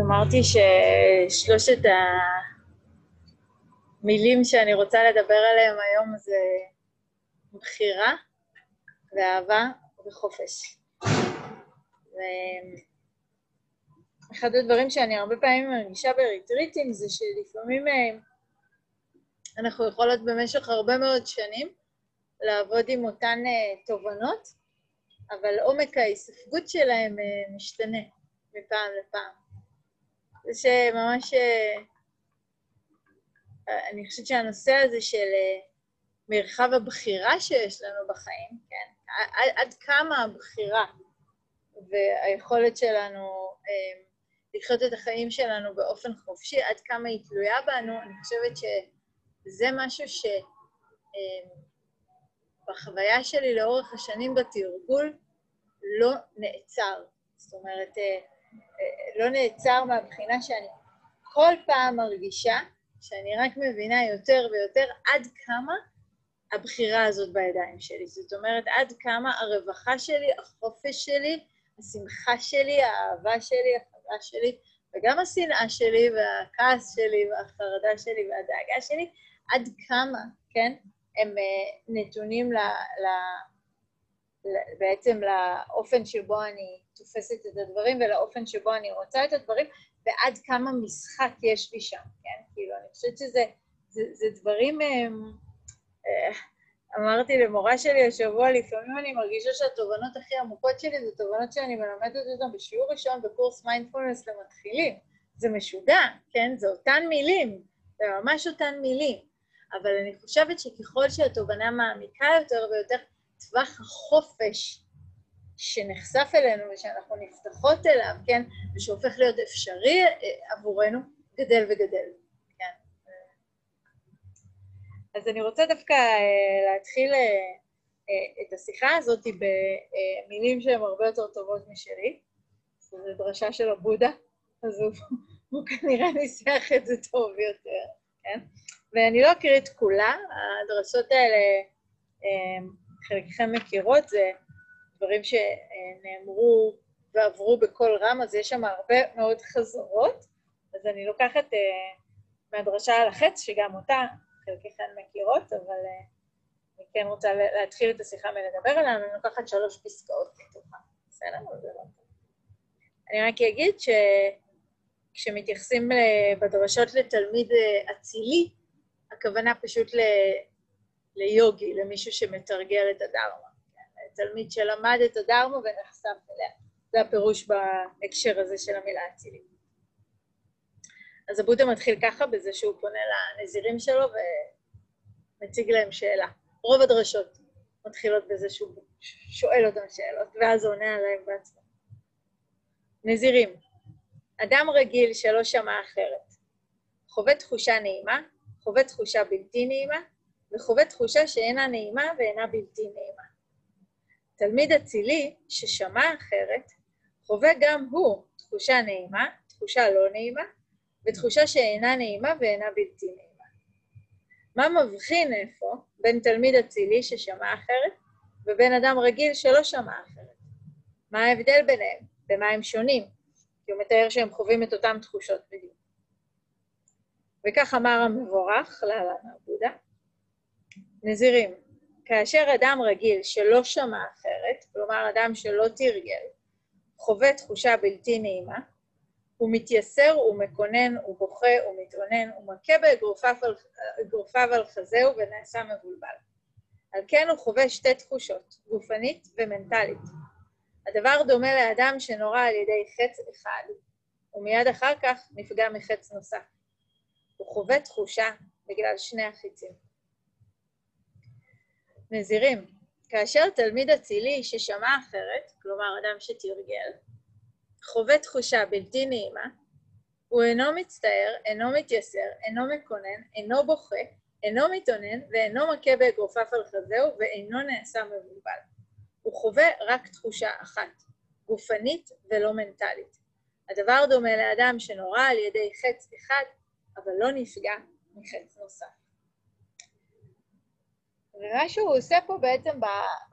אמרתי ששלושת המילים שאני רוצה לדבר עליהם היום זה בחירה ואהבה וחופש. ואחד הדברים שאני הרבה פעמים מרגישה בריטריטים זה שלפעמים אה, אנחנו יכולות במשך הרבה מאוד שנים לעבוד עם אותן אה, תובנות, אבל עומק ההיספגות שלהם אה, משתנה מפעם לפעם. זה שממש... אני חושבת שהנושא הזה של מרחב הבחירה שיש לנו בחיים, כן, עד, עד כמה הבחירה והיכולת שלנו אה, לחיות את החיים שלנו באופן חופשי, עד כמה היא תלויה בנו, אני חושבת שזה משהו שבחוויה אה, שלי לאורך השנים בתרגול לא נעצר. זאת אומרת, אה, אה, לא נעצר מהבחינה שאני כל פעם מרגישה שאני רק מבינה יותר ויותר עד כמה הבחירה הזאת בידיים שלי. זאת אומרת, עד כמה הרווחה שלי, החופש שלי, השמחה שלי, האהבה שלי, החווה שלי, וגם השנאה שלי, והכעס שלי, והחרדה שלי, והדאגה שלי, עד כמה, כן, הם uh, נתונים ל, ל, ל, בעצם לאופן שבו אני תופסת את הדברים ולאופן שבו אני רוצה את הדברים, ועד כמה משחק יש לי שם, כן? כאילו, אני חושבת שזה זה, זה דברים... Um, אה, אמרתי למורה שלי השבוע, לפעמים אני מרגישה שהתובנות הכי עמוקות שלי זה תובנות שאני מלמדת אותן בשיעור ראשון בקורס מיינדפולנס למתחילים. זה משוגע, כן? זה אותן מילים, זה ממש אותן מילים. אבל אני חושבת שככל שהתובנה מעמיקה יותר ויותר, טווח החופש שנחשף אלינו ושאנחנו נפתחות אליו, כן? ושהופך להיות אפשרי אה, עבורנו, גדל וגדל. אז אני רוצה דווקא אה, להתחיל אה, את השיחה הזאת במילים שהן הרבה יותר טובות משלי. זו דרשה של הבודה, אז הוא, הוא כנראה ניסח את זה טוב יותר, כן? ואני לא אקריא את כולה, הדרשות האלה, חלקכם מכירות, זה דברים שנאמרו ועברו בקול רם, אז יש שם הרבה מאוד חזרות, אז אני לוקחת מהדרשה על החץ, שגם אותה חלקכן מכירות, אבל uh, אני כן רוצה להתחיל את השיחה ולדבר עליה, אני לוקחת שלוש פסקאות מתוכה. בסדר? לא. אני רק אגיד שכשמתייחסים בדרשות לתלמיד אה, אצילי, הכוונה פשוט ל... ליוגי, למישהו שמתרגל את הדרמה. תלמיד שלמד את הדרמה ונחשף אליה. זה הפירוש בהקשר הזה של המילה אצילי. אז הבודה מתחיל ככה, בזה שהוא פונה לנזירים שלו ומציג להם שאלה. רוב הדרשות מתחילות בזה שהוא שואל אותם שאלות, ואז הוא עונה עליהם בעצמו. נזירים, אדם רגיל שלא שמע אחרת, חווה תחושה נעימה, חווה תחושה בלתי נעימה, וחווה תחושה שאינה נעימה ואינה בלתי נעימה. תלמיד אצילי ששמע אחרת, חווה גם הוא תחושה נעימה, תחושה לא נעימה, ותחושה שאינה נעימה ואינה בלתי נעימה. מה מבחין איפה בין תלמיד אצילי ששמע אחרת ובין אדם רגיל שלא שמע אחרת? מה ההבדל ביניהם? במה הם שונים? כי הוא מתאר שהם חווים את אותן תחושות בדיוק. וכך אמר המבורך, להלן הבודה, נזירים, כאשר אדם רגיל שלא שמע אחרת, כלומר אדם שלא תרגל, חווה תחושה בלתי נעימה, הוא מתייסר, הוא מקונן, הוא בוכה, הוא מתאונן, הוא מכה באגרופיו על חזהו ונעשה מבולבל. על כן הוא חווה שתי תחושות, גופנית ומנטלית. הדבר דומה לאדם שנורה על ידי חץ אחד, ומיד אחר כך נפגע מחץ נוסף. הוא חווה תחושה בגלל שני החיצים. נזירים, כאשר תלמיד אצילי ששמע אחרת, כלומר אדם שתרגל, חווה תחושה בלתי נעימה, הוא אינו מצטער, אינו מתייסר, אינו מקונן, אינו בוכה, אינו מתאונן ואינו מכה באגרופיו על חזהו ואינו נעשה מבולבל. הוא חווה רק תחושה אחת, גופנית ולא מנטלית. הדבר דומה לאדם שנורה על ידי חץ אחד, אבל לא נפגע מחץ נוסף. ומה שהוא עושה פה בעצם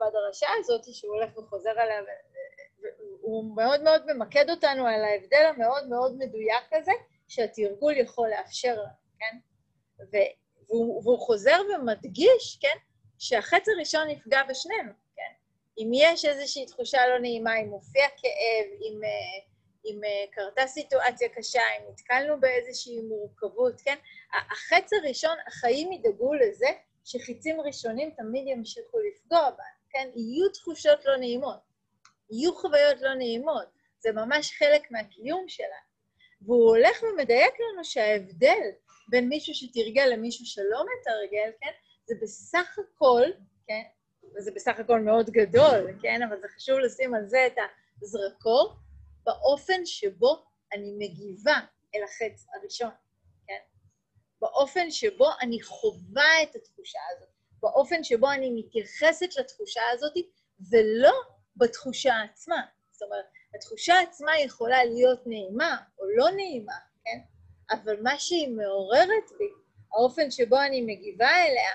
בדרשה הזאת, שהוא הולך וחוזר עליה הוא מאוד מאוד ממקד אותנו על ההבדל המאוד מאוד מדויק הזה, שהתרגול יכול לאפשר לנו, כן? והוא, והוא חוזר ומדגיש, כן, שהחץ הראשון יפגע בשנינו, כן? אם יש איזושהי תחושה לא נעימה, אם מופיע כאב, אם, אה, אם אה, קרתה סיטואציה קשה, אם נתקלנו באיזושהי מורכבות, כן? החץ הראשון, החיים ידאגו לזה שחיצים ראשונים תמיד ימשיכו לפגוע בנו, כן? יהיו תחושות לא נעימות, יהיו חוויות לא נעימות, זה ממש חלק מהקיום שלנו. והוא הולך ומדייק לנו שההבדל בין מישהו שתרגל למישהו שלא מתרגל, כן? זה בסך הכל, כן? וזה בסך הכל מאוד גדול, כן? אבל זה חשוב לשים על זה את הזרקור, באופן שבו אני מגיבה אל החץ הראשון? באופן שבו אני חווה את התחושה הזאת, באופן שבו אני מתייחסת לתחושה הזאת, ולא בתחושה עצמה. זאת אומרת, התחושה עצמה יכולה להיות נעימה או לא נעימה, כן? אבל מה שהיא מעוררת בי, האופן שבו אני מגיבה אליה,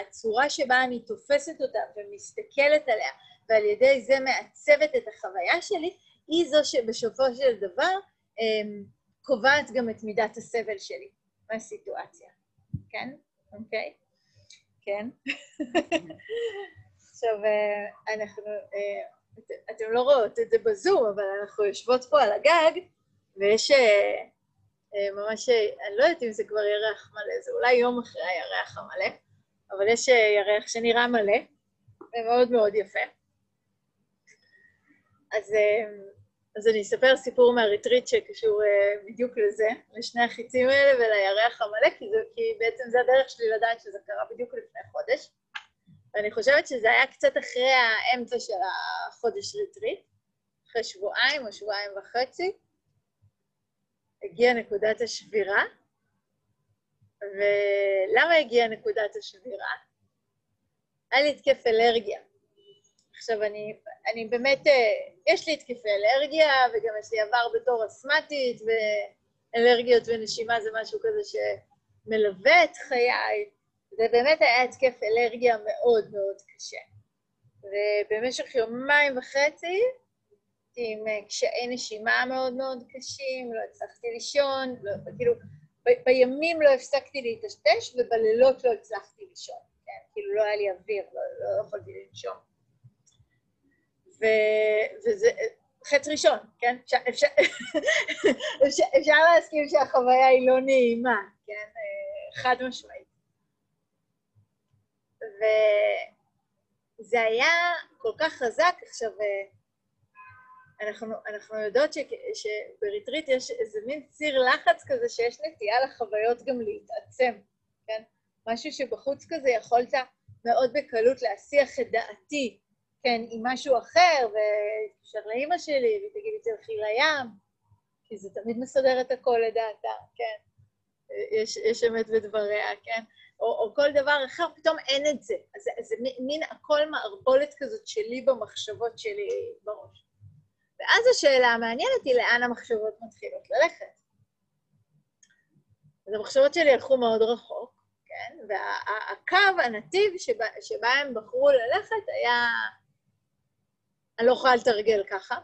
הצורה שבה אני תופסת אותה ומסתכלת עליה, ועל ידי זה מעצבת את החוויה שלי, היא זו שבסופו של דבר אמ, קובעת גם את מידת הסבל שלי מהסיטואציה, כן? אוקיי? כן. עכשיו, אה, אנחנו, אה, את, אתם לא רואות את זה בזום, אבל אנחנו יושבות פה על הגג, ויש אה, ממש, אני לא יודעת אם זה כבר ירח מלא, זה אולי יום אחרי הירח המלא, אבל יש ירח שנראה מלא, ומאוד מאוד יפה. אז, אז אני אספר סיפור מהריטריט שקשור בדיוק לזה, לשני החיצים האלה ולירח המלא, כי, זה, כי בעצם זה הדרך שלי לדעת שזה קרה בדיוק לפני חודש. ואני חושבת שזה היה קצת אחרי האמצע של החודש ריטריט, אחרי שבועיים או שבועיים וחצי, הגיעה נקודת השבירה. ולמה הגיעה נקודת השבירה? היה לי התקף אלרגיה. עכשיו, אני, אני באמת, אה, יש לי התקפי אלרגיה, וגם יש לי עבר בתור אסתמטית, ואלרגיות ונשימה זה משהו כזה שמלווה את חיי. זה באמת היה התקף אלרגיה מאוד מאוד קשה. ובמשך יומיים וחצי עם אה, קשיי נשימה מאוד מאוד קשים, לא הצלחתי לישון, לא, כאילו, ב- בימים לא הפסקתי להיטשטש ובלילות לא הצלחתי לישון, כן? כאילו לא היה לי אוויר, לא, לא יכולתי לנשום. ו- וזה חץ ראשון, כן? אפשר, אפשר, אפשר, אפשר להסכים שהחוויה היא לא נעימה, כן? אה, חד משמעית. וזה היה כל כך חזק. עכשיו, אנחנו, אנחנו יודעות ש, שבריטריט יש איזה מין ציר לחץ כזה שיש נטייה לחוויות גם להתעצם, כן? משהו שבחוץ כזה יכולת מאוד בקלות להסיח את דעתי, כן, עם משהו אחר, ותתקשר לאימא שלי, והיא תגיד לי, תלכי לים, כי זה תמיד מסדר את הכל לדעתה, כן? יש, יש אמת בדבריה, כן? או, או כל דבר אחר, פתאום אין את זה. אז זה, זה מין הכל מערבולת כזאת שלי במחשבות שלי בראש. ואז השאלה המעניינת היא לאן המחשבות מתחילות ללכת. אז המחשבות שלי הלכו מאוד רחוק, כן? והקו, הנתיב שבה, שבה הם בחרו ללכת היה... אני לא יכולה לתרגל ככה.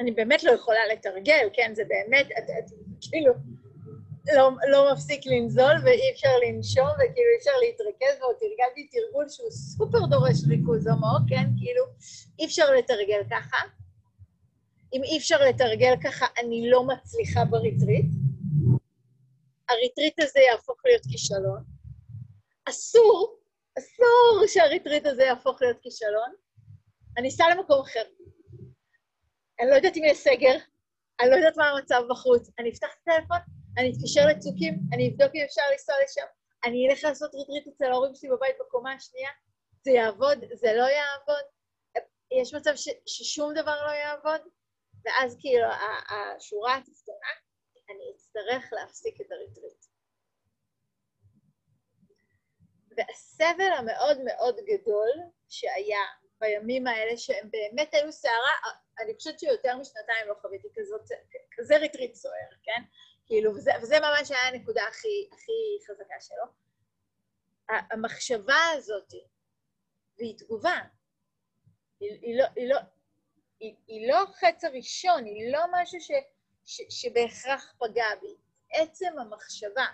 אני באמת לא יכולה לתרגל, כן? זה באמת, את, את, כאילו, לא, לא מפסיק לנזול ואי אפשר לנשום וכאילו אי אפשר להתרכז, ועוד תרגלתי תרגול שהוא סופר דורש ריכוז עמוק, כן? כאילו, אי אפשר לתרגל ככה. אם אי אפשר לתרגל ככה, אני לא מצליחה בריטריט. הריטריט הזה יהפוך להיות כישלון. אסור, אסור שהריטריט הזה יהפוך להיות כישלון. אני אסע למקום אחר. אני לא יודעת אם יש סגר, אני לא יודעת מה המצב בחוץ. אני אפתח את הטלפון, אני אתקשר לצוקים, אני אבדוק אם אפשר לנסוע לשם, אני אלך לעשות ריטריט אצל ההורים שלי בבית בקומה השנייה, זה יעבוד, זה לא יעבוד, יש מצב ש, ששום דבר לא יעבוד, ואז כאילו השורה התחתונה, אני אצטרך להפסיק את הריטריט. והסבל המאוד מאוד גדול שהיה בימים האלה, שהם באמת היו סערה, אני חושבת שיותר משנתיים לא חוויתי כזאת, כזה ריטריט סוער, כן? כאילו, וזה, וזה ממש היה הנקודה הכי, הכי חזקה שלו. המחשבה הזאת, והיא תגובה, היא, היא, לא, היא, לא, היא, היא לא החץ הראשון, היא לא משהו ש, ש, שבהכרח פגע בי. עצם המחשבה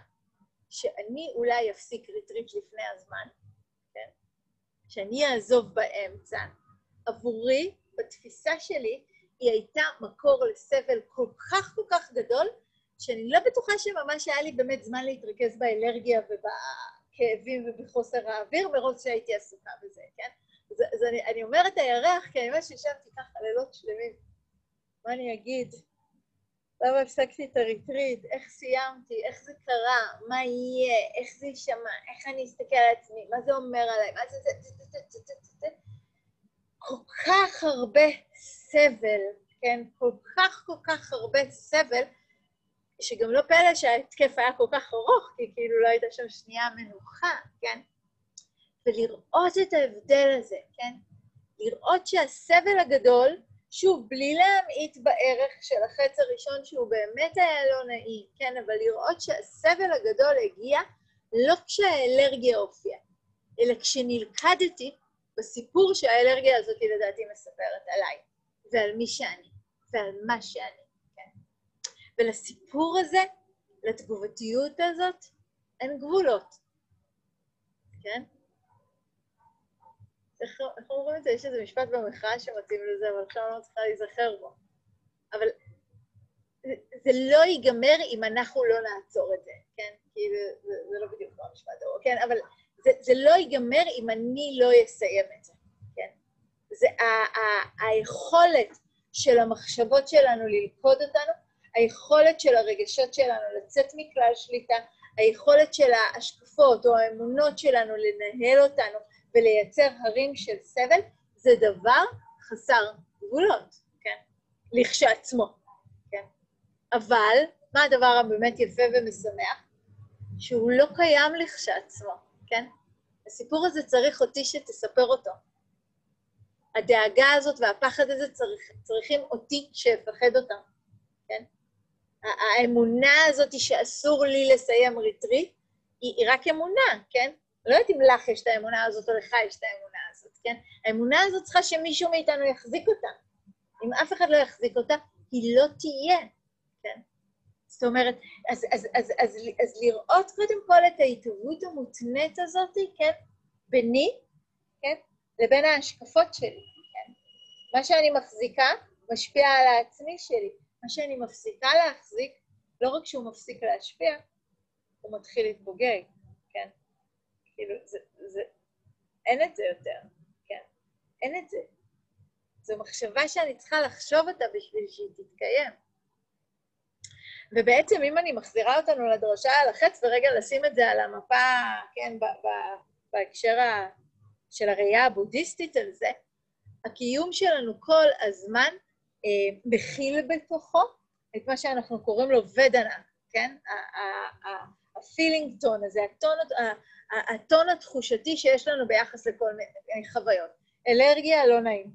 שאני אולי אפסיק ריטריט לפני הזמן? שאני אעזוב באמצע, עבורי, בתפיסה שלי, היא הייתה מקור לסבל כל כך כל כך גדול, שאני לא בטוחה שממש היה לי באמת זמן להתרכז באלרגיה ובכאבים ובחוסר האוויר, מרוב שהייתי עסוקה בזה, כן? אז, אז אני, אני אומרת הירח, כי אני ממש ישבתי ככה לילות שלמים. מה אני אגיד? למה הפסקתי את הריטריט, איך סיימתי, איך זה קרה, מה יהיה, איך זה יישמע, איך אני אסתכל על עצמי, מה זה אומר עליי, מה זה זה... כל כך הרבה סבל, כן? כל כך כל כך הרבה סבל, שגם לא פלא שההתקף היה כל כך ארוך, כי כאילו לא הייתה שם שנייה מנוחה, כן? ולראות את ההבדל הזה, כן? לראות שהסבל הגדול שוב, בלי להמעיט בערך של החץ הראשון שהוא באמת היה לא נעים, כן? אבל לראות שהסבל הגדול הגיע לא כשהאלרגיה הופיעה, אלא כשנלכדתי בסיפור שהאלרגיה הזאת לדעתי מספרת עליי, ועל מי שאני, ועל מה שאני, כן? ולסיפור הזה, לתגובתיות הזאת, אין גבולות, כן? איך אומרים את זה? יש איזה משפט במחאה שמתאים לזה, אבל עכשיו אני לא צריכה להיזכר בו. אבל זה לא ייגמר אם אנחנו לא נעצור את זה, כן? כאילו, זה, זה לא בדיוק כמו המשפט ההוא, כן? אבל זה, זה לא ייגמר אם אני לא אסיים את זה, כן? זה ה, ה, היכולת של המחשבות שלנו ללכוד אותנו, היכולת של הרגשות שלנו לצאת מכלל שליטה, היכולת של ההשקפות או האמונות שלנו לנהל אותנו ולייצר הרים של סבל, זה דבר חסר גבולות, כן? לכשעצמו, כן? אבל, מה הדבר הבאמת יפה ומשמח? שהוא לא קיים לכשעצמו, כן? הסיפור הזה צריך אותי שתספר אותו. הדאגה הזאת והפחד הזה צריך, צריכים אותי שאפחד אותם, כן? האמונה הזאת שאסור לי לסיים ריטריט, היא, היא רק אמונה, כן? לא יודעת אם לך יש את האמונה הזאת או לך יש את האמונה הזאת, כן? האמונה הזאת צריכה שמישהו מאיתנו יחזיק אותה. אם אף אחד לא יחזיק אותה, היא לא תהיה, כן? זאת אומרת, אז, אז, אז, אז, אז, אז לראות קודם כל את ההתהוות המותנית הזאת, כן? ביני, כן? לבין ההשקפות שלי, כן? מה שאני מחזיקה משפיע על העצמי שלי. מה שאני מפסיקה להחזיק, לא רק שהוא מפסיק להשפיע, הוא מתחיל להתבוגג? כאילו, זה, זה, אין את זה יותר, כן? אין את זה. זו מחשבה שאני צריכה לחשוב אותה בשביל שהיא תתקיים. ובעצם אם אני מחזירה אותנו לדרשה על החץ, ורגע לשים את זה על המפה, כן, ב- ב- בהקשר ה- של הראייה הבודהיסטית על זה, הקיום שלנו כל הזמן אה, מכיל בתוכו את מה שאנחנו קוראים לו ודנה, כן? ה feeling tone הזה, הטון, הטון התחושתי שיש לנו ביחס לכל מיני חוויות. אלרגיה, לא נעים.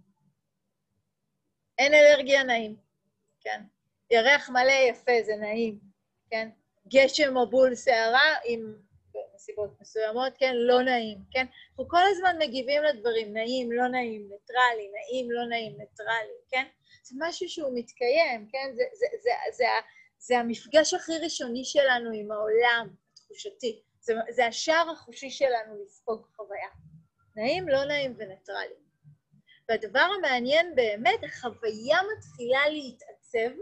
אין אלרגיה, נעים, כן? ירח מלא יפה, זה נעים, כן? גשם מבול סערה עם נסיבות מסוימות, כן? לא נעים, כן? אנחנו כל הזמן מגיבים לדברים, נעים, לא נעים, ניטרלי, נעים, לא נעים, ניטרלי, כן? זה משהו שהוא מתקיים, כן? זה, זה, זה, זה, זה, זה המפגש הכי ראשוני שלנו עם העולם, התחושתי. זה, זה השער החושי שלנו לספוג חוויה. נעים, לא נעים וניטרלי. והדבר המעניין באמת, החוויה מתחילה להתעצב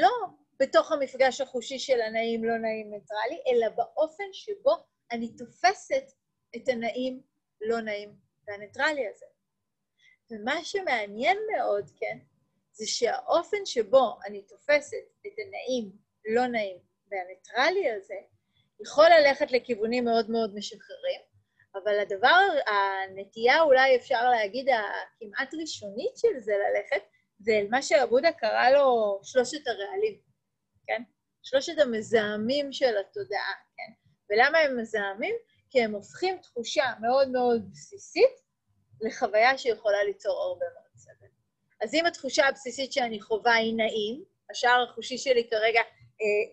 לא בתוך המפגש החושי של הנעים, לא נעים, ניטרלי, אלא באופן שבו אני תופסת את הנעים, לא נעים והניטרלי הזה. ומה שמעניין מאוד, כן, זה שהאופן שבו אני תופסת את הנעים, לא נעים והניטרלי הזה, יכול ללכת לכיוונים מאוד מאוד משחררים, אבל הדבר, הנטייה אולי אפשר להגיד הכמעט ראשונית של זה ללכת, זה מה שעבודה קרא לו שלושת הרעלים, כן? שלושת המזהמים של התודעה, כן? ולמה הם מזהמים? כי הם הופכים תחושה מאוד מאוד בסיסית לחוויה שיכולה ליצור הרבה מאוד סבל. אז אם התחושה הבסיסית שאני חווה היא נעים, השער החושי שלי כרגע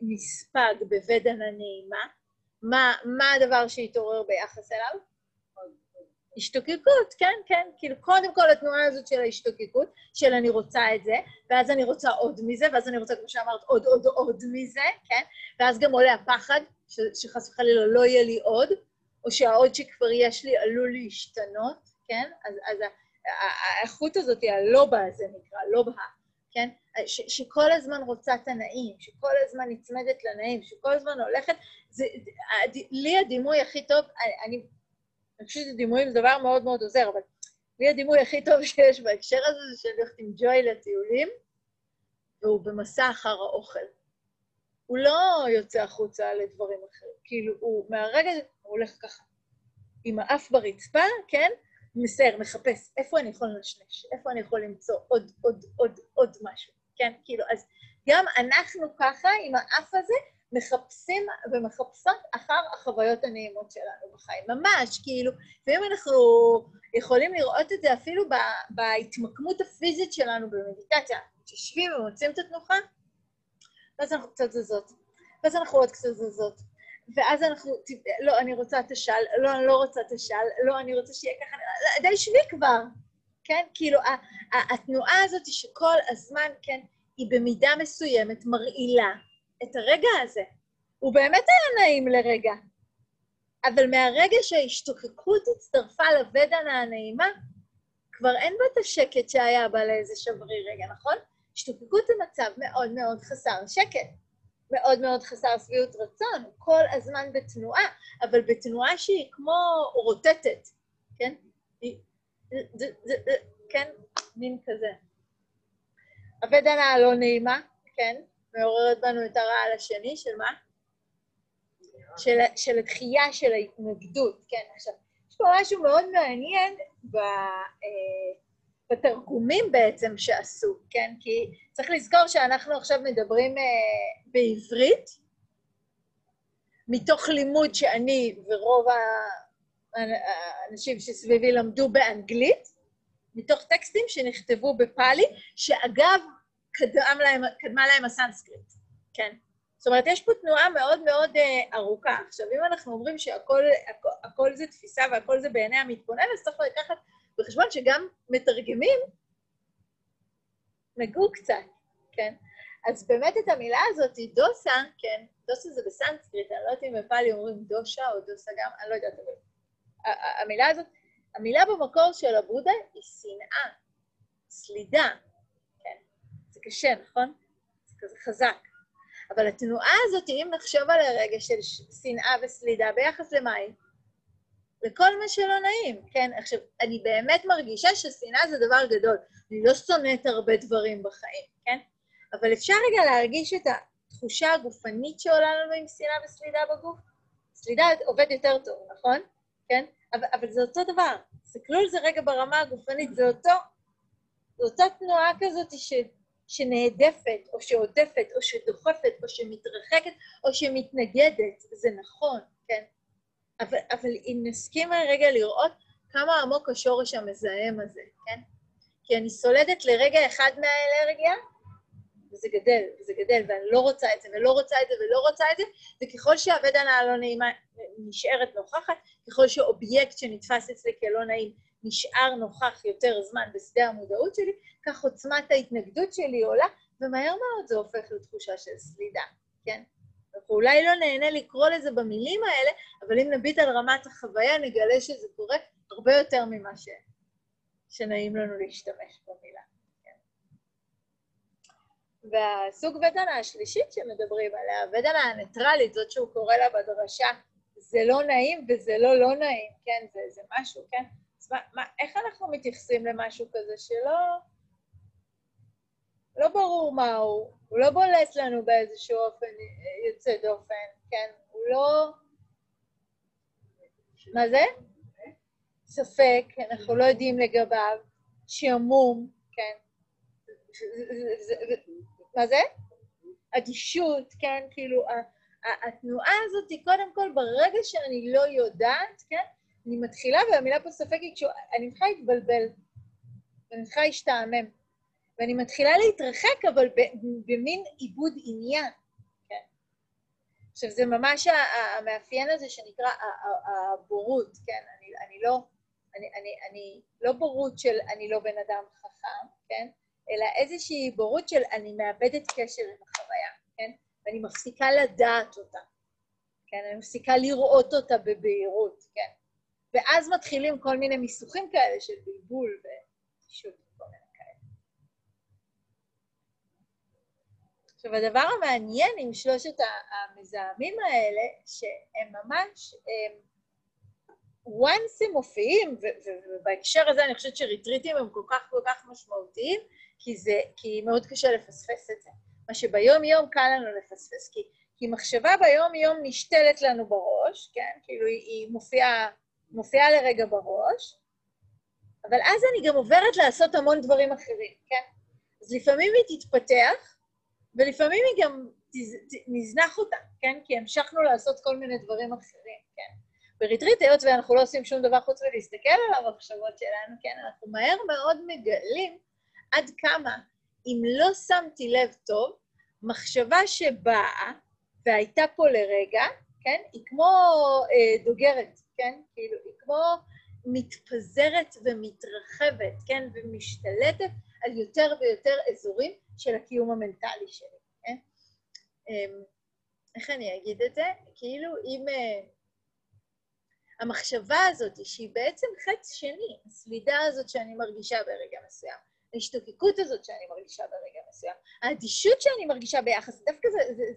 נספג בבדן הנעימה, מה, מה הדבר שהתעורר ביחס אליו? השתוקקות, כן, כן, כאילו קודם כל התנועה הזאת של ההשתוקקות, של אני רוצה את זה, ואז אני רוצה עוד מזה, ואז אני רוצה, כמו שאמרת, עוד עוד עוד מזה, כן? ואז גם עולה הפחד, שחס וחלילה לא יהיה לי עוד, או שהעוד שכבר יש לי עלול להשתנות, כן? אז, אז האיכות הזאת, הלובה הזה נקרא, לובה, כן? ש, שכל הזמן רוצה את הנעים, שכל הזמן נצמדת לנעים, שכל הזמן הולכת, זה, לי הדימוי הכי טוב, אני אני חושבת שדימויים זה דבר מאוד מאוד עוזר, אבל לי הדימוי הכי טוב שיש בהקשר הזה זה שאני הולכת עם ג'וי לטיולים, והוא במסע אחר האוכל. הוא לא יוצא החוצה לדברים אחרים. כאילו, הוא מהרגע, הוא הולך ככה, עם האף ברצפה, כן? מסייר, מחפש איפה אני יכול לנשנש, איפה אני יכול למצוא עוד, עוד, עוד, עוד משהו, כן? כאילו, אז גם אנחנו ככה, עם האף הזה, מחפשים ומחפשות אחר החוויות הנעימות שלנו בחיים, ממש, כאילו, ואם אנחנו יכולים לראות את זה אפילו בהתמקמות הפיזית שלנו במדיטציה, יושבים ומוצאים את התנוחה, ואז אנחנו קצת זזות, ואז אנחנו עוד קצת זזות, ואז אנחנו, לא, אני רוצה את השל, לא, אני לא רוצה את השל, לא, אני רוצה שיהיה ככה, די שבי כבר, כן? כאילו, התנועה הזאת שכל הזמן, כן, היא במידה מסוימת מרעילה את הרגע הזה. הוא באמת היה נעים לרגע, אבל מהרגע שההשתוקקות הצטרפה לוודנה הנעימה, כבר אין בה את השקט שהיה בה לאיזה שברי רגע, נכון? השתוקקות זה מצב מאוד מאוד חסר שקט, מאוד מאוד חסר שביעות רצון, כל הזמן בתנועה, אבל בתנועה שהיא כמו רוטטת, כן? כן? מין כזה. הוודנה הלא נעימה, כן? מעוררת בנו את הרעל השני, של מה? של, של הדחייה של ההתנגדות, כן, עכשיו, יש פה משהו מאוד מעניין ב, אה, בתרגומים בעצם שעשו, כן, כי צריך לזכור שאנחנו עכשיו מדברים אה, בעברית, מתוך לימוד שאני ורוב האנשים שסביבי למדו באנגלית, מתוך טקסטים שנכתבו בפאלי, שאגב, קדם להם, קדמה להם הסנסקריט, כן? זאת אומרת, יש פה תנועה מאוד מאוד uh, ארוכה. עכשיו, אם אנחנו אומרים שהכל הכ, זה תפיסה והכל זה בעיני המתבונן, אז צריך לקחת בחשבון שגם מתרגמים נגעו קצת, כן? אז באמת את המילה הזאת, דוסה, כן, דוסה זה בסנסקריט, אני לא יודעת אם בפאלי אומרים דושה או דוסה גם, אני לא יודעת, אבל המילה הזאת, המילה במקור של הבודה היא שנאה, סלידה, קשה, נכון? זה כזה חזק. אבל התנועה הזאת, אם נחשוב על הרגע של שנאה וסלידה, ביחס למה היא? לכל מה שלא נעים, כן? עכשיו, אני באמת מרגישה ששנאה זה דבר גדול. אני לא שונאת הרבה דברים בחיים, כן? אבל אפשר רגע להרגיש את התחושה הגופנית שעולה לנו עם שנאה וסלידה בגוף? סלידה עובד יותר טוב, נכון? כן? אבל, אבל זה אותו דבר. תסתכלו על זה רגע ברמה הגופנית, זה אותו, זו אותה תנועה כזאת ש... שנהדפת, או שעודפת, או שדוחפת, או שמתרחקת, או שמתנגדת, זה נכון? אבל, אבל אם נסכים רגע לראות כמה עמוק השורש המזהם הזה, כן? כי אני סולדת לרגע אחד מהאלרגיה, וזה גדל, וזה גדל, ואני לא רוצה את זה, ולא רוצה את זה, ולא רוצה את זה, וככל שהוודנה הלא נעימה נשארת נוכחת, ככל שאובייקט שנתפס אצלי כלא נעים נשאר נוכח יותר זמן בשדה המודעות שלי, כך עוצמת ההתנגדות שלי עולה, ומהר מאוד זה הופך לתחושה של סלידה, כן? אנחנו אולי לא נהנה לקרוא לזה במילים האלה, אבל אם נביט על רמת החוויה, נגלה שזה קורה הרבה יותר ממה ש... שנעים לנו להשתמש במילה. כן? והסוג ודנה השלישית שמדברים עליה, ודנה הניטרלית, זאת שהוא קורא לה בדרשה, זה לא נעים וזה לא לא נעים, כן? זה, זה משהו, כן? מה, מה, איך אנחנו מתייחסים למשהו כזה שלא... לא ברור מה הוא, הוא לא בולט לנו באיזשהו אופן יוצא דופן, כן? הוא לא... מה זה? ספק, אנחנו לא יודעים לגביו, שעמום, כן? מה זה? אדישות, כן? כאילו, התנועה הזאת היא קודם כל, ברגע שאני לא יודעת, כן? אני מתחילה, והמילה פה ספק היא כשאני מתחילה להתבלבל, ואני מתחילה להשתעמם, ואני מתחילה להתרחק, אבל במין עיבוד עניין, כן? עכשיו, זה ממש המאפיין הזה שנקרא הבורות, כן? אני, אני לא... אני, אני, אני לא בורות של אני לא בן אדם חכם, כן? אלא איזושהי בורות של אני מאבדת קשר עם החוויה, כן? ואני מפסיקה לדעת אותה, כן? אני מפסיקה לראות אותה בבהירות, כן? ואז מתחילים כל מיני מיסוכים כאלה של בלבול ושוב, כל מיני כאלה. עכשיו, הדבר המעניין עם שלושת המזהמים האלה, שהם ממש, הם, once הם מופיעים, ובהקשר הזה אני חושבת שריטריטים הם כל כך כל כך משמעותיים, כי, זה, כי מאוד קשה לפספס את זה. מה שביום-יום קל לנו לפספס, כי, כי מחשבה ביום-יום נשתלת לנו בראש, כן? כאילו היא, היא מופיעה, מופיעה לרגע בראש, אבל אז אני גם עוברת לעשות המון דברים אחרים, כן? אז לפעמים היא תתפתח, ולפעמים היא גם נזנח אותה, כן? כי המשכנו לעשות כל מיני דברים אחרים, כן? בריטריט, היות ואנחנו לא עושים שום דבר חוץ מלהסתכל על המחשבות שלנו, כן? אנחנו מהר מאוד מגלים עד כמה, אם לא שמתי לב טוב, מחשבה שבאה והייתה פה לרגע, כן? היא כמו אה, דוגרת, כן? כאילו, היא כמו מתפזרת ומתרחבת, כן? ומשתלטת על יותר ויותר אזורים של הקיום המנטלי שלי, כן? איך אני אגיד את זה? כאילו, אם... אה, המחשבה הזאת, שהיא בעצם חץ שני, הסלידה הזאת שאני מרגישה ברגע מסוים, ההשתוקקות הזאת שאני מרגישה ברגע מסוים, האדישות שאני מרגישה ביחס, דווקא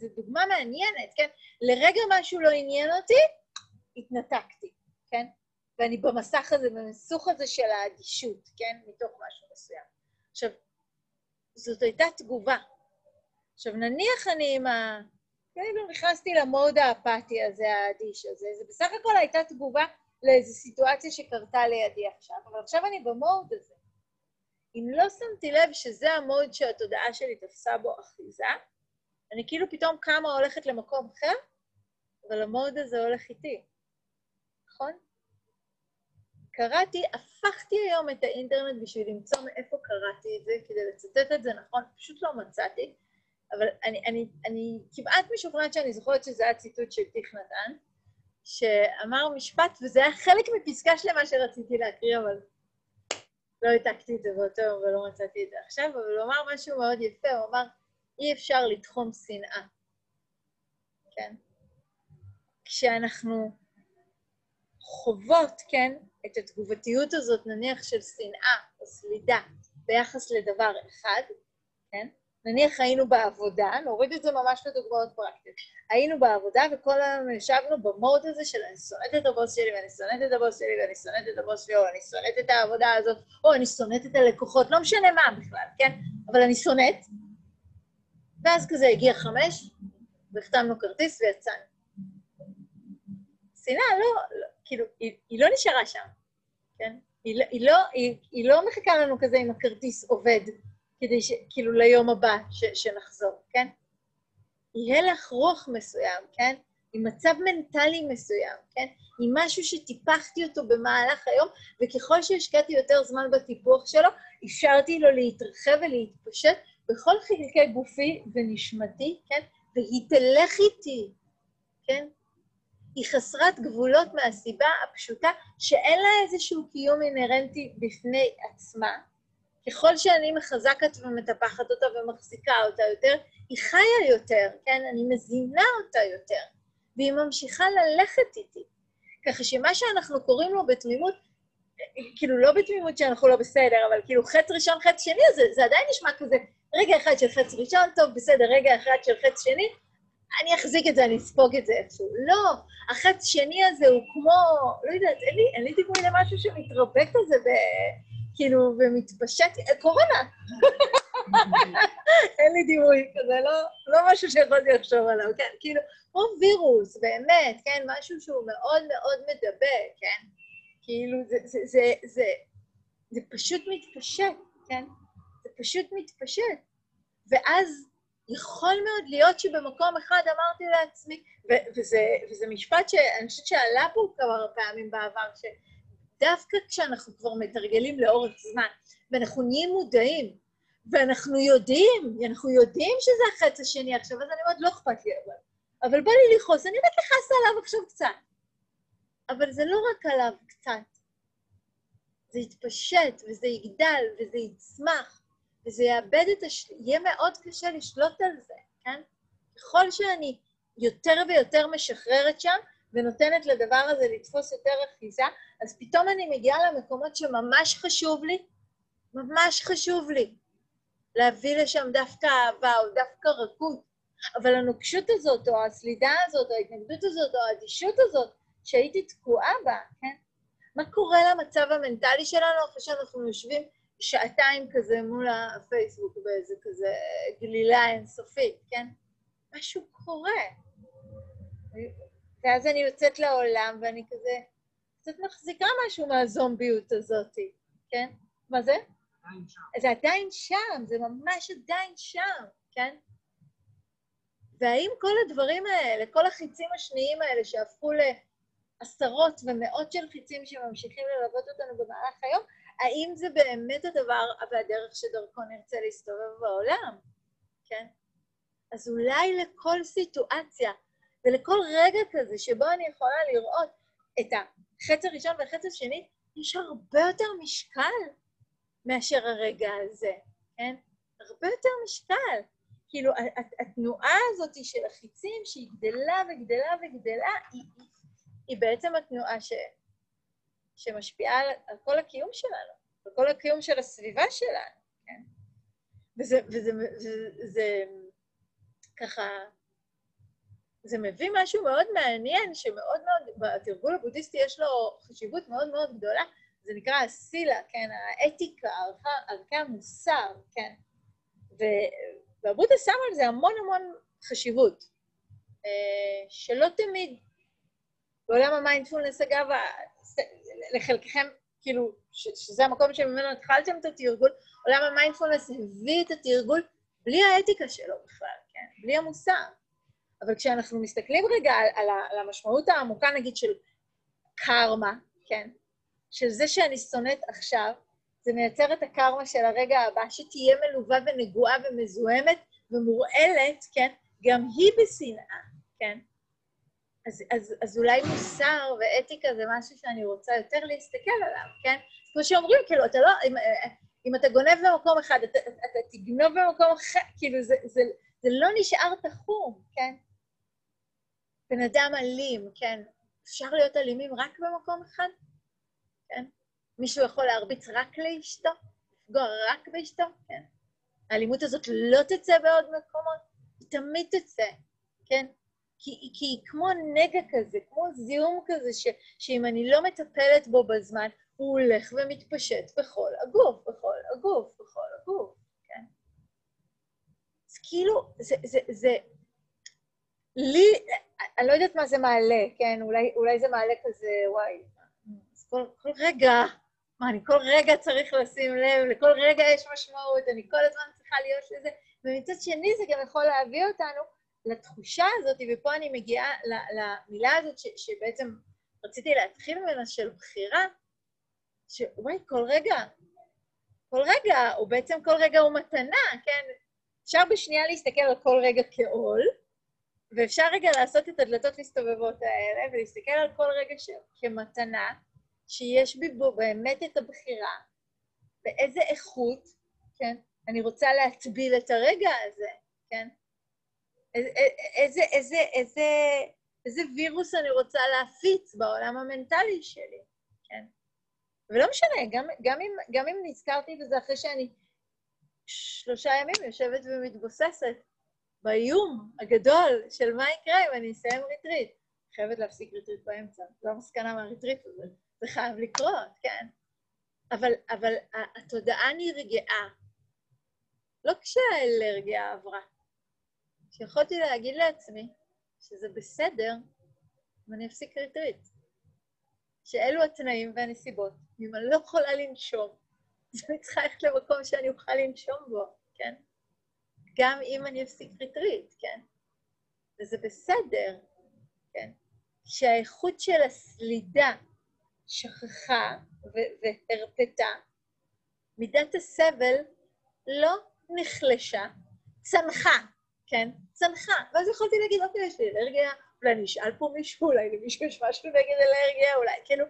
זו דוגמה מעניינת, כן? לרגע משהו לא עניין אותי, התנתקתי, כן? ואני במסך הזה, במסוך הזה של האדישות, כן? מתוך משהו מסוים. עכשיו, זאת הייתה תגובה. עכשיו, נניח אני עם ה... כאילו נכנסתי למוד האפאתי הזה, האדיש הזה, זה בסך הכל הייתה תגובה לאיזו סיטואציה שקרתה לידי עכשיו, אבל עכשיו אני במוד הזה. אם לא שמתי לב שזה המוד שהתודעה שלי תפסה בו אחיזה, אני כאילו פתאום קמה הולכת למקום אחר, אבל המוד הזה הולך איתי? קראתי, הפכתי היום את האינטרנט בשביל למצוא מאיפה קראתי את זה, כדי לצטט את זה נכון, פשוט לא מצאתי, אבל אני, אני, אני כמעט משוכנעת שאני זוכרת שזה היה ציטוט של טיך נתן, שאמר משפט, וזה היה חלק מפסקה שלמה שרציתי להקריא, אבל לא העתקתי את זה באותו יום ולא מצאתי את זה עכשיו, אבל הוא אמר משהו מאוד יפה, הוא אמר, אי אפשר לתחום שנאה, כן? כשאנחנו חוות, כן, את התגובתיות הזאת, נניח של שנאה או סלידה ביחס לדבר אחד, כן? נניח היינו בעבודה, נוריד את זה ממש לדוגמאות פרקטיות. היינו בעבודה וכל היום ישבנו במוד הזה של אני שונאת את הבוס שלי ואני שונאת את הבוס שלי ואני שונאת את הבוס שלי או אני שונאת את העבודה הזאת או אני שונאת את הלקוחות, לא משנה מה בכלל, כן? אבל אני שונאת. ואז כזה הגיע חמש, והחתמנו כרטיס ויצאנו. שנאה לא, לא כאילו, היא, היא לא נשארה שם, כן? היא, לא, היא, לא, היא, היא לא מחכה לנו כזה אם הכרטיס עובד. כדי ש... כאילו ליום הבא ש... שנחזור, כן? יהיה לך רוח מסוים, כן? עם מצב מנטלי מסוים, כן? עם משהו שטיפחתי אותו במהלך היום, וככל שהשקעתי יותר זמן בטיפוח שלו, אפשרתי לו להתרחב ולהתפשט בכל חלקי גופי ונשמתי, כן? והיא תלך איתי, כן? היא חסרת גבולות מהסיבה הפשוטה שאין לה איזשהו קיום אינהרנטי בפני עצמה, ככל שאני מחזקת ומטפחת אותה ומחזיקה אותה יותר, היא חיה יותר, כן? אני מזינה אותה יותר, והיא ממשיכה ללכת איתי. ככה שמה שאנחנו קוראים לו בתמימות, כאילו לא בתמימות שאנחנו לא בסדר, אבל כאילו חץ ראשון, חץ שני, זה, זה עדיין נשמע כזה, רגע אחד של חץ ראשון, טוב, בסדר, רגע אחד של חץ שני, אני אחזיק את זה, אני אספוג את זה איכשהו. לא, החץ שני הזה הוא כמו, לא יודעת, אין לי, לי דימוי למשהו שמתרבה כזה ב... כאילו, ומתפשט, קורונה. אין לי דימוי כזה, לא, לא משהו שיכולתי לחשוב עליו, כן? כאילו, כמו וירוס, באמת, כן? משהו שהוא מאוד מאוד מדבק, כן? כאילו, זה, זה, זה, זה, זה פשוט מתפשט, כן? זה פשוט מתפשט. ואז יכול מאוד להיות שבמקום אחד אמרתי לעצמי, ו- וזה, וזה משפט שאני חושבת שעלה פה כמה פעמים בעבר, ש... דווקא כשאנחנו כבר מתרגלים לאורך זמן, ואנחנו נהיים מודעים, ואנחנו יודעים, אנחנו יודעים שזה החץ השני עכשיו, אז אני אומרת, לא אכפת לי אבל. אבל בא לי לכעוס, אני באמת לכעס עליו עכשיו קצת. אבל זה לא רק עליו קצת, זה יתפשט וזה יגדל וזה יצמח וזה יאבד את הש... יהיה מאוד קשה לשלוט על זה, כן? ככל שאני יותר ויותר משחררת שם ונותנת לדבר הזה לתפוס יותר אחיזה, אז פתאום אני מגיעה למקומות שממש חשוב לי, ממש חשוב לי להביא לשם דווקא אהבה או דווקא רכות, אבל הנוקשות הזאת או הסלידה הזאת או ההתנגדות הזאת או האדישות הזאת שהייתי תקועה בה, כן? מה קורה למצב המנטלי שלנו אחרי שאנחנו יושבים שעתיים כזה מול הפייסבוק באיזה כזה גלילה אינסופית, כן? משהו קורה. ואז אני יוצאת לעולם ואני כזה קצת מחזיקה משהו מהזומביות הזאת, כן? מה זה? עדיין שם. זה עדיין שם, זה ממש עדיין שם, כן? והאם כל הדברים האלה, כל החיצים השניים האלה שהפכו לעשרות ומאות של חיצים שממשיכים ללוות אותנו במהלך היום, האם זה באמת הדבר והדרך שדרכו נרצה להסתובב בעולם, כן? אז אולי לכל סיטואציה ולכל רגע כזה שבו אני יכולה לראות את החץ הראשון והחץ השני, יש הרבה יותר משקל מאשר הרגע הזה, כן? הרבה יותר משקל. כאילו, התנועה הזאת של החיצים, שהיא גדלה וגדלה וגדלה, היא, היא בעצם התנועה ש, שמשפיעה על, על כל הקיום שלנו, על כל הקיום של הסביבה שלנו, כן? וזה, וזה, וזה, זה, ככה, זה מביא משהו מאוד מעניין, שמאוד מאוד, בתרגול הבודהיסטי יש לו חשיבות מאוד מאוד גדולה, זה נקרא הסילה, כן, האתיקה, ערכי המוסר, כן. והבודה שם על זה המון המון חשיבות, אה, שלא תמיד בעולם המיינדפולנס, אגב, לחלקכם, כאילו, שזה המקום שממנו התחלתם את התרגול, עולם המיינדפולנס הביא את התרגול בלי האתיקה שלו בכלל, כן? בלי המוסר. אבל כשאנחנו מסתכלים רגע על, על, על המשמעות העמוקה, נגיד, של קרמה, כן? של זה שאני שונאת עכשיו, זה מייצר את הקרמה של הרגע הבא, שתהיה מלווה ונגועה ומזוהמת ומורעלת, כן? גם היא בשנאה, כן? אז, אז, אז אולי מוסר ואתיקה זה משהו שאני רוצה יותר להסתכל עליו, כן? כמו שאומרים, כאילו, אתה לא... אם, אם אתה גונב במקום אחד, אתה, אתה, אתה תגנוב במקום אחר, כאילו, זה, זה, זה לא נשאר תחום, כן? בן אדם אלים, כן? אפשר להיות אלימים רק במקום אחד? כן? מישהו יכול להרביץ רק לאשתו? לפגוע רק באשתו? כן. האלימות הזאת לא תצא בעוד מקומות, היא תמיד תצא, כן? כי, כי כמו נגע כזה, כמו זיהום כזה, ש, שאם אני לא מטפלת בו בזמן, הוא הולך ומתפשט בכל הגוף, בכל הגוף, בכל הגוף, כן? אז כאילו, זה, זה, זה, לי, אני לא יודעת מה זה מעלה, כן? אולי, אולי זה מעלה כזה, וואי, כל, כל רגע, מה, אני כל רגע צריך לשים לב, לכל רגע יש משמעות, אני כל הזמן צריכה להיות לזה, ומצד שני זה גם יכול להביא אותנו לתחושה הזאת, ופה אני מגיעה למילה הזאת ש, שבעצם רציתי להתחיל ממנה, של בחירה, שוואי, כל רגע, כל רגע, או בעצם כל רגע הוא מתנה, כן? אפשר בשנייה להסתכל על כל רגע כעול, ואפשר רגע לעשות את הדלתות מסתובבות האלה, ולהסתכל על כל רגע ש... כמתנה, שיש בי בו באמת את הבחירה, באיזה איכות, כן, אני רוצה להטביל את הרגע הזה, כן? איזה, איזה, איזה, איזה, וירוס אני רוצה להפיץ בעולם המנטלי שלי, כן? ולא משנה, גם, גם, אם, גם אם נזכרתי בזה אחרי שאני שלושה ימים יושבת ומתבוססת באיום הגדול של מה יקרה אם אני אסיים ריטריט. חייבת להפסיק ריטריט באמצע, זו המסקנה מהריטריט הזה. זה חייב לקרות, כן? אבל, אבל התודעה נרגעה. לא כשהאלרגיה עברה, כשיכולתי להגיד לעצמי שזה בסדר אם אני אפסיק ריטריט. שאלו התנאים והנסיבות. אם אני לא יכולה לנשום, אז אני צריכה ללכת למקום שאני אוכל לנשום בו, כן? גם אם אני אפסיק ריטריט, כן? וזה בסדר, כן? שהאיכות של הסלידה שכחה והרפתה, מידת הסבל לא נחלשה, צנחה, כן? צנחה. ואז יכולתי להגיד, אוקיי, יש לי אלרגיה, אולי אני אשאל פה מישהו, אולי למישהו יש משהו נגד אלרגיה, אולי, כאילו,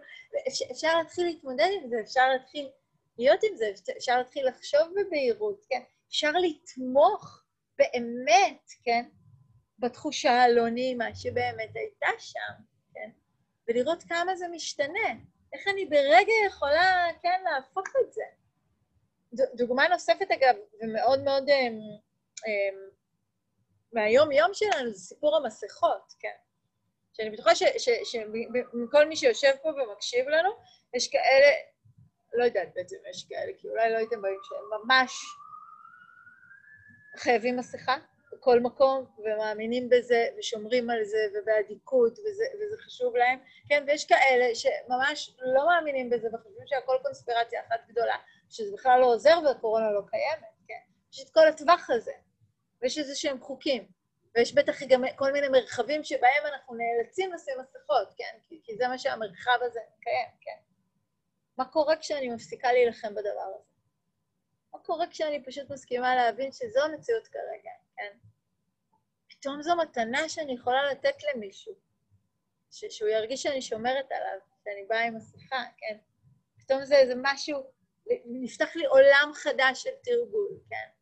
אפשר, אפשר להתחיל להתמודד עם זה, אפשר להתחיל להיות עם זה, אפשר להתחיל לחשוב בבהירות, כן? אפשר לתמוך באמת, כן? בתחושה הלא נעימה שבאמת הייתה שם, כן? ולראות כמה זה משתנה. איך אני ברגע יכולה, כן, להפוך את זה. דוגמה נוספת, אגב, ומאוד מאוד um, um, מהיום-יום שלנו, זה סיפור המסכות, כן? שאני בטוחה שמכל מי שיושב פה ומקשיב לנו, יש כאלה, לא יודעת בעצם יש כאלה, כי אולי לא הייתם באים שהם ממש חייבים מסכה בכל מקום, ומאמינים בזה, ושומרים על זה, ובאדיקות, וזה, וזה חשוב להם, כן? ויש כאלה שממש לא מאמינים בזה, וחושבים שהכל קונספירציה אחת גדולה, שזה בכלל לא עוזר והקורונה לא קיימת, כן? יש את כל הטווח הזה, ויש איזה שהם חוקים. ויש בטח גם כל מיני מרחבים שבהם אנחנו נאלצים לשים מסכות, כן? כי, כי זה מה שהמרחב הזה מקיים, כן? מה קורה כשאני מפסיקה להילחם בדבר הזה? מה קורה כשאני פשוט מסכימה להבין שזו המציאות כרגע, כן? פתאום זו מתנה שאני יכולה לתת למישהו, ש- שהוא ירגיש שאני שומרת עליו, שאני באה עם מסכה, כן? פתאום זה איזה משהו, נפתח לי עולם חדש של תרגול, כן?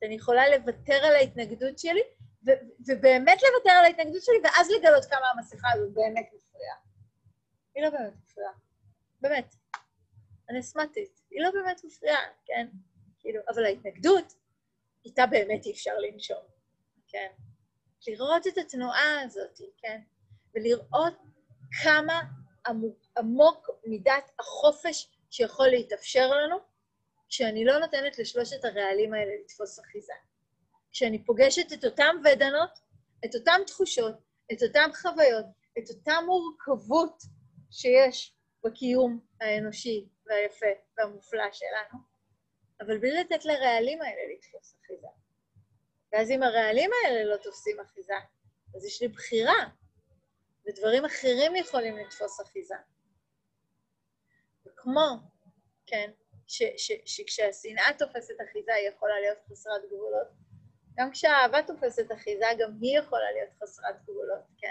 שאני יכולה לוותר על ההתנגדות שלי, ו- ובאמת לוותר על ההתנגדות שלי, ואז לגלות כמה המסכה הזאת באמת מפריעה. היא לא באמת מפריעה. באמת. אני אסמטית. היא לא באמת מפריעה, כן? כאילו, אבל ההתנגדות, איתה באמת אי אפשר לנשום, כן? לראות את התנועה הזאת, כן? ולראות כמה עמוק, עמוק מידת החופש שיכול להתאפשר לנו, כשאני לא נותנת לשלושת הרעלים האלה לתפוס אחיזה. כשאני פוגשת את אותן ודנות, את אותן תחושות, את אותן חוויות, את אותה מורכבות שיש בקיום האנושי והיפה והמופלא שלנו, אבל בלי לתת לרעלים האלה לתפוס אחיזה. ואז אם הרעלים האלה לא תופסים אחיזה, אז יש לי בחירה, ודברים אחרים יכולים לתפוס אחיזה. וכמו, כן, שכשהשנאה תופסת אחיזה היא יכולה להיות חסרת גבולות, גם כשהאהבה תופסת אחיזה, גם היא יכולה להיות חסרת גבולות, כן.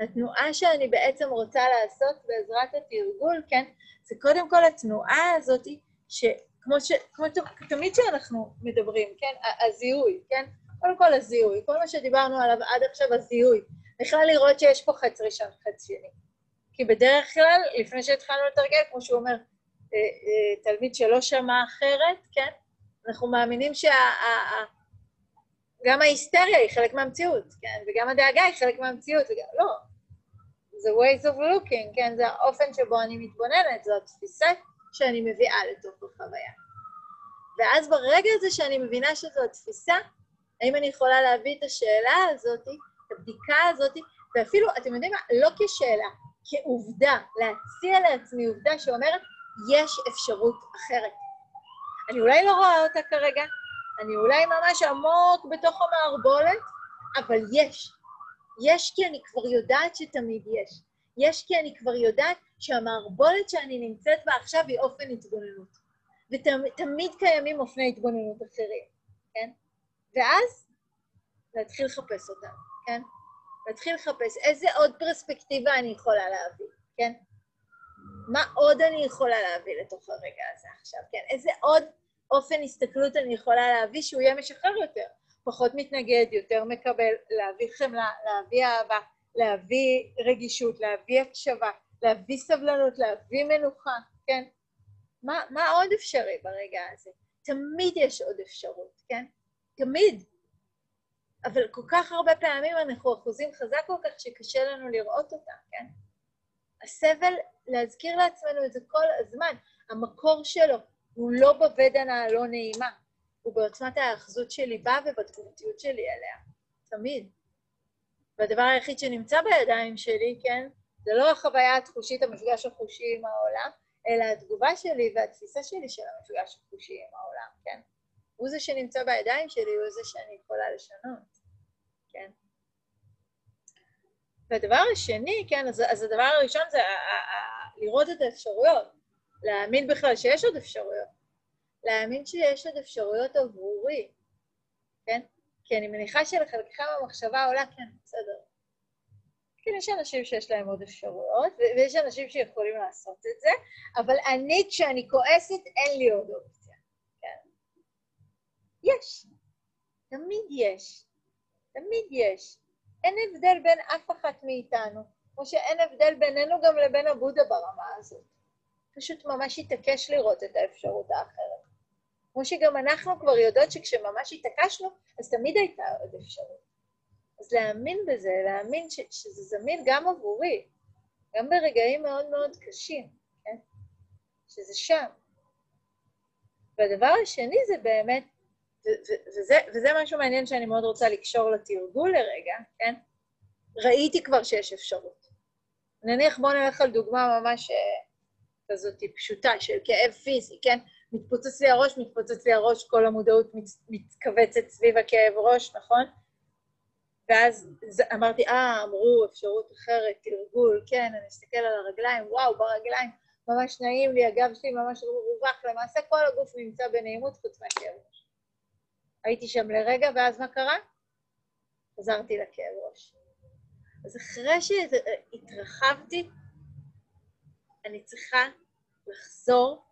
התנועה שאני בעצם רוצה לעשות בעזרת התרגול, כן, זה קודם כל התנועה הזאת, שכמו ש... כמו תמיד שאנחנו מדברים, כן, הזיהוי, כן? קודם כל הזיהוי, כל מה שדיברנו עליו עד עכשיו, הזיהוי. בכלל לראות שיש פה חץ ראשון, חץ שני. כי בדרך כלל, לפני שהתחלנו לתרגל, כמו שהוא אומר, תלמיד שלא שמע אחרת, כן? אנחנו מאמינים שה... גם ההיסטריה היא חלק מהמציאות, כן? וגם הדאגה היא חלק מהמציאות, וגם... לא. זה ways of looking, כן? זה האופן שבו אני מתבוננת, זו התפיסה שאני מביאה לתוך החוויה. ואז ברגע הזה שאני מבינה שזו התפיסה, האם אני יכולה להביא את השאלה הזאת, את הבדיקה הזאת, ואפילו, אתם יודעים מה? לא כשאלה, כעובדה, להציע לעצמי עובדה שאומרת, יש אפשרות אחרת. אני אולי לא רואה אותה כרגע, אני אולי ממש עמוק בתוך המערבולת, אבל יש. יש כי אני כבר יודעת שתמיד יש. יש כי אני כבר יודעת שהמערבולת שאני נמצאת בה עכשיו היא אופן התבוננות. ותמיד קיימים אופני התבוננות אחרים, כן? ואז להתחיל לחפש אותם, כן? להתחיל לחפש איזה עוד פרספקטיבה אני יכולה להביא, כן? מה עוד אני יכולה להביא לתוך הרגע הזה עכשיו, כן? איזה עוד אופן הסתכלות אני יכולה להביא שהוא יהיה משחרר יותר, פחות מתנגד, יותר מקבל, להביא חמלה, להביא אהבה, להביא רגישות, להביא הקשבה, להביא סבלנות, להביא מנוחה, כן? מה, מה עוד אפשרי ברגע הזה? תמיד יש עוד אפשרות, כן? תמיד. אבל כל כך הרבה פעמים אנחנו אחוזים חזק כל כך שקשה לנו לראות אותה, כן? הסבל, להזכיר לעצמנו את זה כל הזמן, המקור שלו הוא לא בבדנה הלא נעימה, הוא בעוצמת ההאחזות שלי בה ובתגובתיות שלי עליה, תמיד. והדבר היחיד שנמצא בידיים שלי, כן, זה לא החוויה התחושית, המפגש החושי עם העולם, אלא התגובה שלי והתפיסה שלי של המפגש החושי עם העולם, כן? הוא זה שנמצא בידיים שלי, הוא זה שאני יכולה לשנות, כן? והדבר השני, כן, אז, אז הדבר הראשון זה לראות את האפשרויות, להאמין בכלל שיש עוד אפשרויות, להאמין שיש עוד אפשרויות עבורי, כן? כי אני מניחה שלחלקכם המחשבה עולה, כן, בסדר. כן, יש אנשים שיש להם עוד אפשרויות, ויש אנשים שיכולים לעשות את זה, אבל אני, כשאני כועסת, אין לי עוד אופציה. כן. יש. תמיד יש. תמיד יש. אין הבדל בין אף אחת מאיתנו, כמו שאין הבדל בינינו גם לבין הבודה ברמה הזאת. פשוט ממש התעקש לראות את האפשרות האחרת. כמו שגם אנחנו כבר יודעות שכשממש התעקשנו, אז תמיד הייתה עוד אפשרות. אז להאמין בזה, להאמין ש, שזה זמין גם עבורי, גם ברגעים מאוד מאוד קשים, כן? שזה שם. והדבר השני זה באמת, וזה, וזה משהו מעניין שאני מאוד רוצה לקשור לתרגול לרגע, כן? ראיתי כבר שיש אפשרות. נניח בואו נלך על דוגמה ממש אה, כזאת פשוטה של כאב פיזי, כן? מתפוצץ לי הראש, מתפוצץ לי הראש, כל המודעות מתכווצת סביב הכאב ראש, נכון? ואז אמרתי, אה, אמרו אפשרות אחרת, תרגול, כן, אני אסתכל על הרגליים, וואו, ברגליים ממש נעים לי, הגב שלי ממש רווח, למעשה כל הגוף נמצא בנעימות חוץ מהכאב ראש. הייתי שם לרגע, ואז מה קרה? חזרתי לכאב ראש. אז אחרי שהתרחבתי, אני צריכה לחזור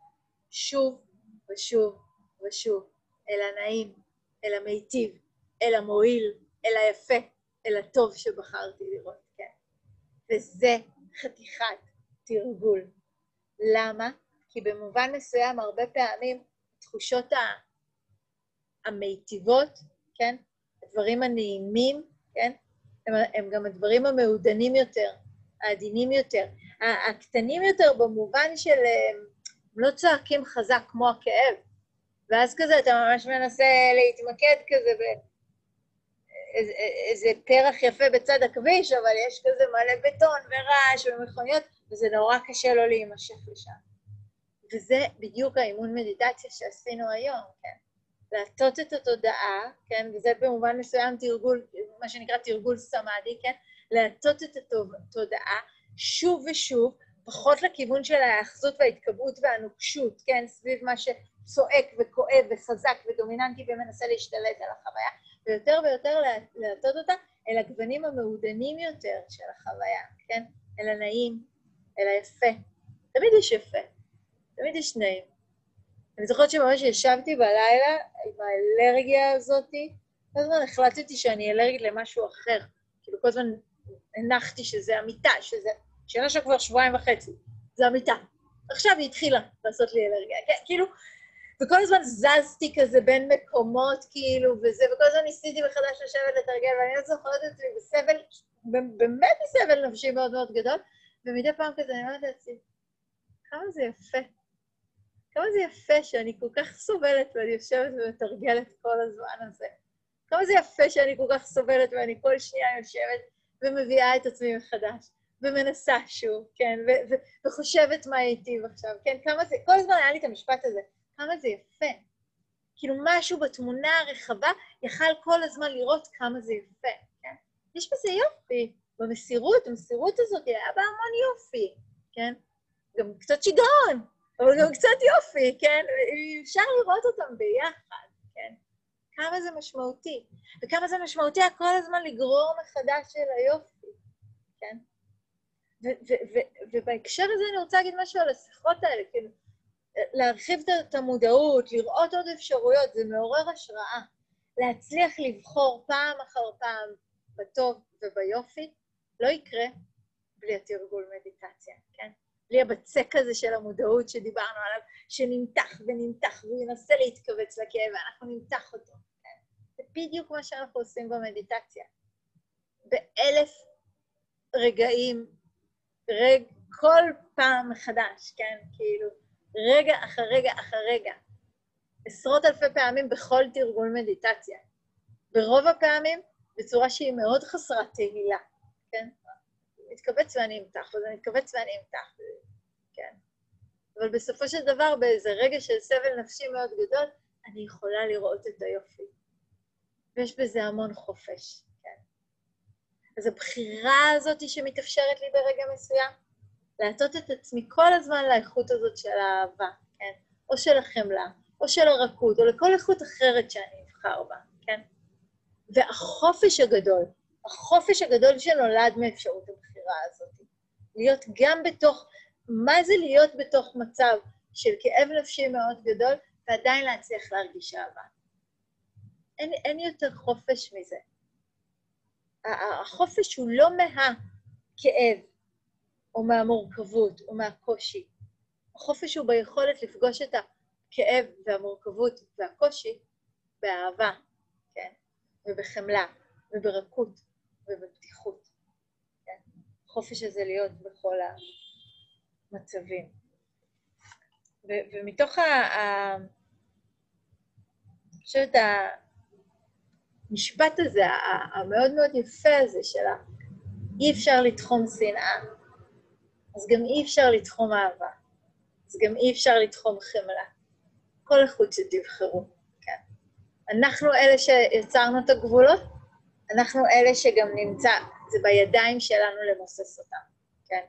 שוב ושוב ושוב אל הנעים, אל המיטיב, אל המועיל, אל היפה, אל הטוב שבחרתי לראות, כן. וזה חתיכת תרגול. למה? כי במובן מסוים הרבה פעמים תחושות המיטיבות, כן, הדברים הנעימים, כן, הם, הם גם הדברים המעודנים יותר, העדינים יותר, הקטנים יותר במובן של הם לא צועקים חזק כמו הכאב, ואז כזה אתה ממש מנסה להתמקד כזה איזה פרח יפה בצד הכביש, אבל יש כזה מלא בטון ורעש ומכוניות, וזה נורא קשה לא להימשך לשם. וזה בדיוק האימון מדיטציה שעשינו היום, כן? להטות את התודעה, כן? וזה במובן מסוים תרגול, מה שנקרא תרגול סמאדי, כן? להטות את התודעה שוב ושוב, פחות לכיוון של ההאחזות וההתקבעות והנוקשות, כן? סביב מה שצועק וכואב וחזק ודומיננטי ומנסה להשתלט על החוויה, ויותר ויותר להטות אותה אל הגוונים המעודנים יותר של החוויה, כן? אל הנעים, אל היפה. תמיד יש יפה, תמיד יש נעים. אני זוכרת שממש ישבתי בלילה עם האלרגיה הזאתי, כל הזמן החלטתי שאני אלרגית למשהו אחר. כאילו, כל הזמן הנחתי שזה המיטה, שזה... שם כבר שבועיים וחצי, זה המיטה. עכשיו היא התחילה לעשות לי אלרגיה. כן, כאילו, וכל הזמן זזתי כזה בין מקומות, כאילו, וזה, וכל הזמן ניסיתי מחדש לשבת לתרגל, ואני לא זוכרת את זה בסבל, באמת בסבל נפשי מאוד מאוד גדול, ומדי פעם כזה אני אומרת לעצמי, כמה זה יפה. כמה זה יפה שאני כל כך סובלת ואני יושבת ומתרגלת כל הזמן הזה. כמה זה יפה שאני כל כך סובלת ואני כל שנייה יושבת ומביאה את עצמי מחדש, ומנסה שוב, כן, ו- ו- וחושבת מה ייטיב עכשיו, כן, כמה זה, כל הזמן היה לי את המשפט הזה, כמה זה יפה. כאילו משהו בתמונה הרחבה יכל כל הזמן לראות כמה זה יפה, כן? יש בזה יופי, במסירות, המסירות הזאת היה בה המון יופי, כן? גם קצת שיגעון, אבל גם קצת יופי, כן? אפשר לראות אותם ביחד, כן? כמה זה משמעותי, וכמה זה משמעותי כל הזמן לגרור מחדש של היופי, כן? ובהקשר הזה אני רוצה להגיד משהו על השיחות האלה, כאילו, להרחיב את המודעות, לראות עוד אפשרויות, זה מעורר השראה. להצליח לבחור פעם אחר פעם בטוב וביופי, לא יקרה בלי התרגול מדיטציה, כן? בלי הבצק הזה של המודעות שדיברנו עליו, שנמתח ונמתח והוא ינסה להתכווץ לכאב ואנחנו נמתח אותו. זה בדיוק מה שאנחנו עושים במדיטציה. באלף רגעים, רג, כל פעם מחדש, כן? כאילו, רגע אחר רגע אחר רגע. עשרות אלפי פעמים בכל תרגול מדיטציה. ברוב הפעמים בצורה שהיא מאוד חסרת תהילה, כן? מתכווץ ואני אמתח, וזה מתכווץ ואני אמתח, כן. אבל בסופו של דבר, באיזה רגע של סבל נפשי מאוד גדול, אני יכולה לראות את היופי. ויש בזה המון חופש, כן. אז הבחירה הזאת שמתאפשרת לי ברגע מסוים, להטות את עצמי כל הזמן לאיכות הזאת של האהבה, כן? או של החמלה, או של הרכות, או לכל איכות אחרת שאני אבחר בה, כן? והחופש הגדול החופש הגדול שנולד מאפשרות הבחירה הזאת. להיות גם בתוך, מה זה להיות בתוך מצב של כאב נפשי מאוד גדול, ועדיין להצליח להרגיש אהבה. אין, אין יותר חופש מזה. החופש הוא לא מהכאב, או מהמורכבות, או מהקושי. החופש הוא ביכולת לפגוש את הכאב והמורכבות והקושי באהבה, כן? ובחמלה, וברכות, ובפתיחות. החופש הזה להיות בכל המצבים. ו- ומתוך ה... אני חושבת, המשפט הזה, המאוד מאוד יפה הזה של אי אפשר לתחום שנאה, אז גם אי אפשר לתחום אהבה, אז גם אי אפשר לתחום חמלה. כל איכות שתבחרו, כן. אנחנו אלה שיצרנו את הגבולות, אנחנו אלה שגם נמצא, זה בידיים שלנו למוסס אותם, כן?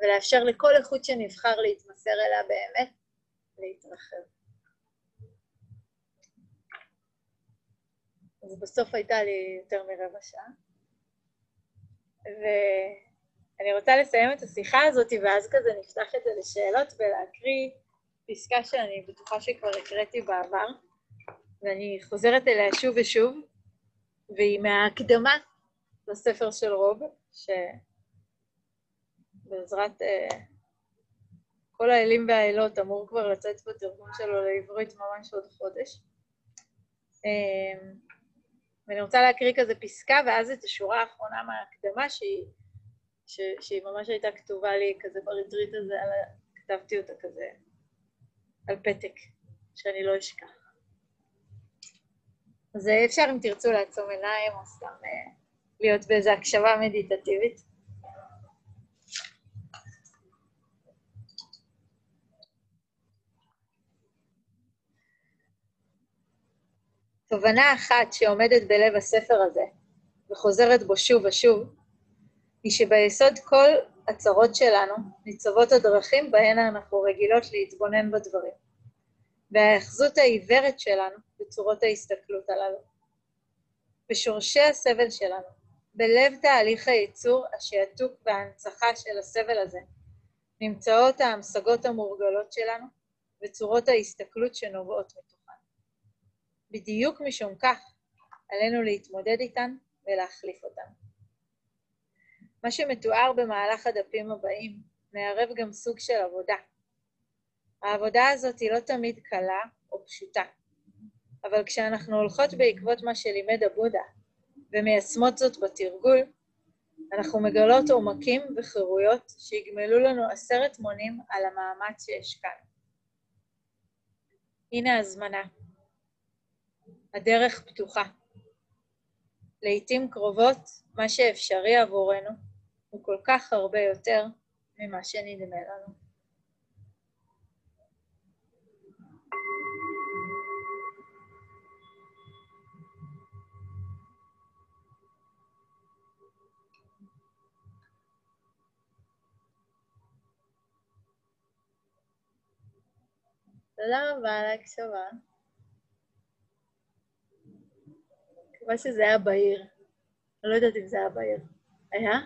ולאפשר לכל איכות שנבחר להתמסר אליה באמת, להתרחב. אז בסוף הייתה לי יותר מרבע שעה. ואני רוצה לסיים את השיחה הזאת, ואז כזה נפתח את זה לשאלות ולהקריא פסקה שאני בטוחה שכבר הקראתי בעבר, ואני חוזרת אליה שוב ושוב, והיא מההקדמה לספר של רוב, שבעזרת uh, כל האלים והאלות אמור כבר לצאת בתרגום שלו לעברית ממש עוד חודש. Um, ואני רוצה להקריא כזה פסקה, ואז את השורה האחרונה מההקדמה, שהיא, ש, שהיא ממש הייתה כתובה לי כזה בריטריט הזה, על, כתבתי אותה כזה על פתק, שאני לא אשכח. אז אפשר אם תרצו לעצום עיניים, או סתם אה, להיות באיזו הקשבה מדיטטיבית. תובנה אחת שעומדת בלב הספר הזה, וחוזרת בו שוב ושוב, היא שביסוד כל הצרות שלנו ניצבות הדרכים בהן אנחנו רגילות להתבונן בדברים, וההאחזות העיוורת שלנו בצורות ההסתכלות הללו. בשורשי הסבל שלנו, בלב תהליך הייצור, השעתוק וההנצחה של הסבל הזה, נמצאות ההמשגות המורגלות שלנו וצורות ההסתכלות שנובעות מתוכן. בדיוק משום כך עלינו להתמודד איתן ולהחליף אותן. מה שמתואר במהלך הדפים הבאים מערב גם סוג של עבודה. העבודה הזאת היא לא תמיד קלה או פשוטה, אבל כשאנחנו הולכות בעקבות מה שלימד הבודה ומיישמות זאת בתרגול, אנחנו מגלות עומקים וחירויות שיגמלו לנו עשרת מונים על המאמץ שהשקענו. הנה הזמנה. הדרך פתוחה. לעתים קרובות, מה שאפשרי עבורנו הוא כל כך הרבה יותר ממה שנדמה לנו. תודה רבה על ההקשבה. מקווה שזה היה בהיר. אני לא יודעת אם זה היה בהיר. היה?